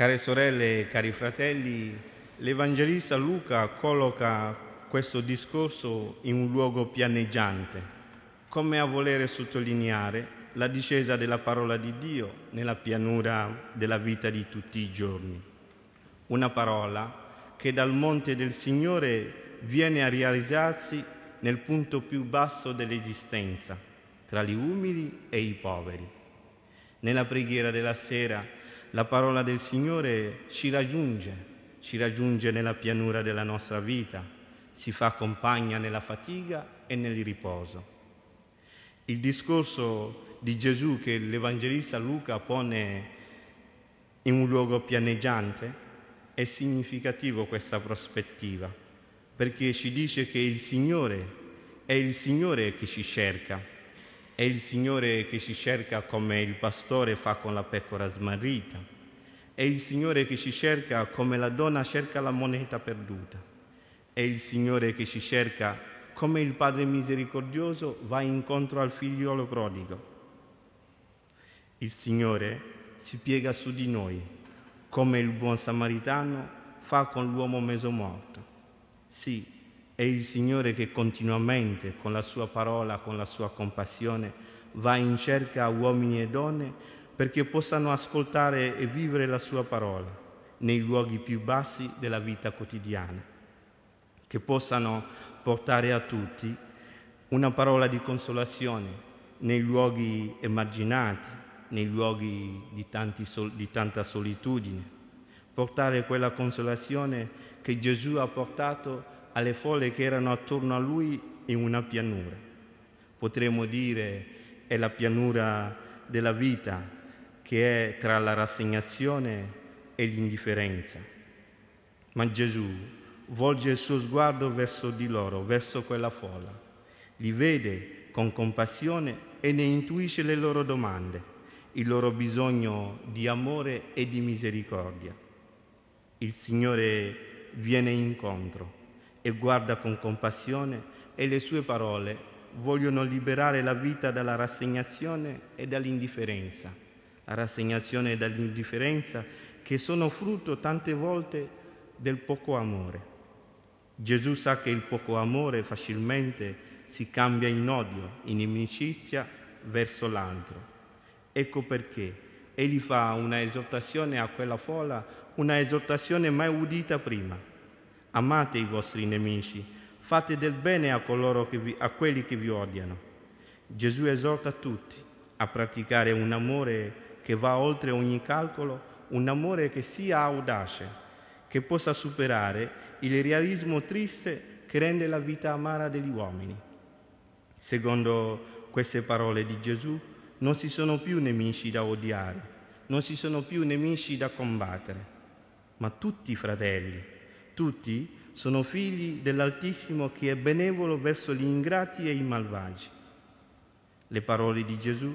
Care sorelle e cari fratelli, l'Evangelista Luca colloca questo discorso in un luogo pianeggiante, come a volere sottolineare la discesa della parola di Dio nella pianura della vita di tutti i giorni. Una parola che dal monte del Signore viene a realizzarsi nel punto più basso dell'esistenza, tra gli umili e i poveri. Nella preghiera della sera la parola del Signore ci raggiunge, ci raggiunge nella pianura della nostra vita, si fa compagna nella fatica e nel riposo. Il discorso di Gesù che l'Evangelista Luca pone in un luogo pianeggiante è significativo questa prospettiva, perché ci dice che il Signore è il Signore che ci cerca, è il Signore che ci cerca come il pastore fa con la pecora smarrita, è il Signore che ci cerca come la donna cerca la moneta perduta, è il Signore che ci cerca come il Padre misericordioso va incontro al figliolo prodigo. Il Signore si piega su di noi, come il buon samaritano fa con l'uomo meso morto. Sì, è il Signore che continuamente, con la sua parola, con la sua compassione, va in cerca a uomini e donne perché possano ascoltare e vivere la sua parola nei luoghi più bassi della vita quotidiana, che possano portare a tutti una parola di consolazione nei luoghi emarginati, nei luoghi di, sol- di tanta solitudine, portare quella consolazione che Gesù ha portato alle folle che erano attorno a lui in una pianura. Potremmo dire è la pianura della vita che è tra la rassegnazione e l'indifferenza. Ma Gesù volge il suo sguardo verso di loro, verso quella folla, li vede con compassione e ne intuisce le loro domande il loro bisogno di amore e di misericordia. Il Signore viene incontro e guarda con compassione e le sue parole vogliono liberare la vita dalla rassegnazione e dall'indifferenza. La rassegnazione e dall'indifferenza che sono frutto tante volte del poco amore. Gesù sa che il poco amore facilmente si cambia in odio, in inimicizia verso l'altro Ecco perché egli fa una esortazione a quella folla, una esortazione mai udita prima. Amate i vostri nemici, fate del bene a, vi, a quelli che vi odiano. Gesù esorta tutti a praticare un amore che va oltre ogni calcolo, un amore che sia audace, che possa superare il realismo triste che rende la vita amara degli uomini. Secondo queste parole di Gesù, non ci sono più nemici da odiare, non ci sono più nemici da combattere, ma tutti fratelli, tutti sono figli dell'Altissimo che è benevolo verso gli ingrati e i malvagi. Le parole di Gesù,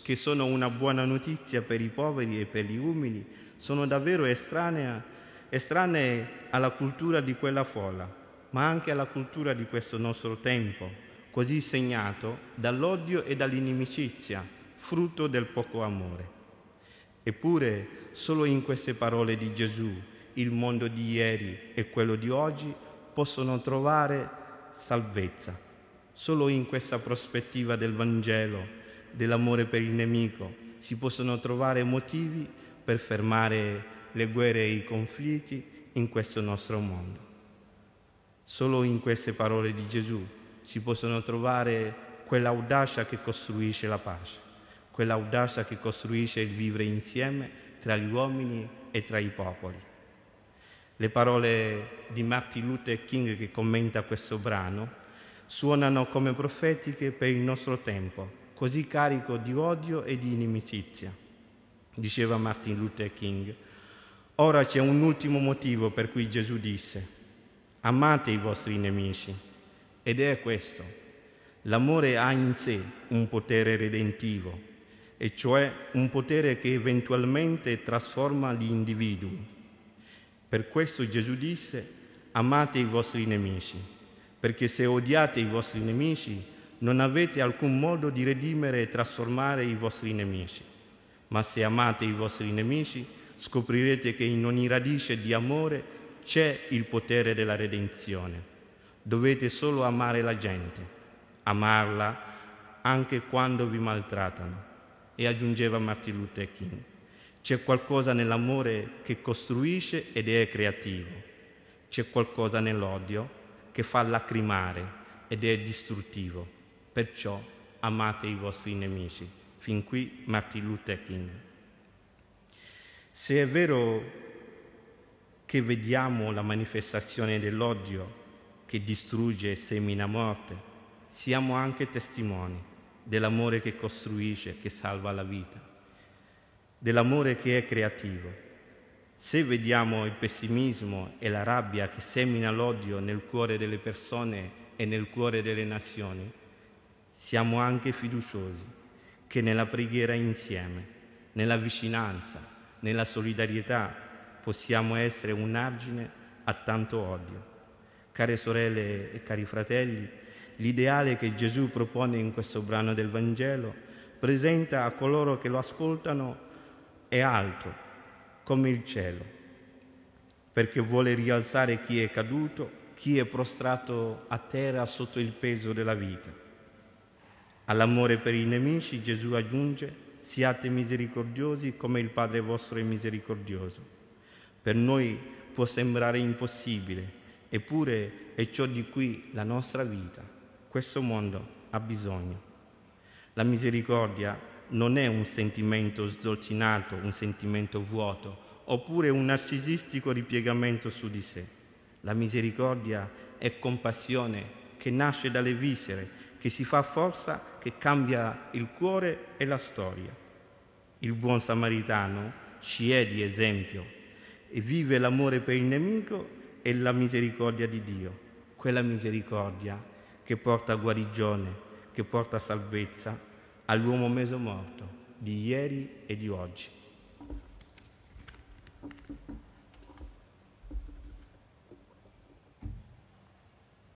che sono una buona notizia per i poveri e per gli umili, sono davvero estranee, estranee alla cultura di quella folla, ma anche alla cultura di questo nostro tempo, così segnato dall'odio e dall'inimicizia, frutto del poco amore. Eppure solo in queste parole di Gesù il mondo di ieri e quello di oggi possono trovare salvezza. Solo in questa prospettiva del Vangelo, dell'amore per il nemico, si possono trovare motivi per fermare le guerre e i conflitti in questo nostro mondo. Solo in queste parole di Gesù si possono trovare quell'audacia che costruisce la pace, quell'audacia che costruisce il vivere insieme tra gli uomini e tra i popoli. Le parole di Martin Luther King che commenta questo brano suonano come profetiche per il nostro tempo, così carico di odio e di inimicizia. Diceva Martin Luther King, ora c'è un ultimo motivo per cui Gesù disse, amate i vostri nemici ed è questo. L'amore ha in sé un potere redentivo, e cioè un potere che eventualmente trasforma gli individui. Per questo Gesù disse, amate i vostri nemici, perché se odiate i vostri nemici non avete alcun modo di redimere e trasformare i vostri nemici, ma se amate i vostri nemici scoprirete che in ogni radice di amore c'è il potere della redenzione. Dovete solo amare la gente, amarla anche quando vi maltrattano. E aggiungeva Martin Luther King, c'è qualcosa nell'amore che costruisce ed è creativo, c'è qualcosa nell'odio che fa lacrimare ed è distruttivo. Perciò amate i vostri nemici. Fin qui Martin Luther King. Se è vero che vediamo la manifestazione dell'odio che distrugge e semina morte, siamo anche testimoni dell'amore che costruisce, che salva la vita, dell'amore che è creativo. Se vediamo il pessimismo e la rabbia che semina l'odio nel cuore delle persone e nel cuore delle nazioni, siamo anche fiduciosi che nella preghiera insieme, nella vicinanza, nella solidarietà possiamo essere un argine a tanto odio. Care sorelle e cari fratelli, l'ideale che Gesù propone in questo brano del Vangelo presenta a coloro che lo ascoltano è alto, come il cielo, perché vuole rialzare chi è caduto chi è prostrato a terra sotto il peso della vita. All'amore per i nemici Gesù aggiunge, siate misericordiosi come il Padre vostro è misericordioso. Per noi può sembrare impossibile, eppure è ciò di cui la nostra vita, questo mondo, ha bisogno. La misericordia non è un sentimento sdolcinato, un sentimento vuoto, oppure un narcisistico ripiegamento su di sé. La misericordia è compassione che nasce dalle viscere, che si fa forza, che cambia il cuore e la storia. Il buon samaritano ci è di esempio. E vive l'amore per il nemico e la misericordia di Dio, quella misericordia che porta guarigione, che porta salvezza all'uomo mezzo morto di ieri e di oggi.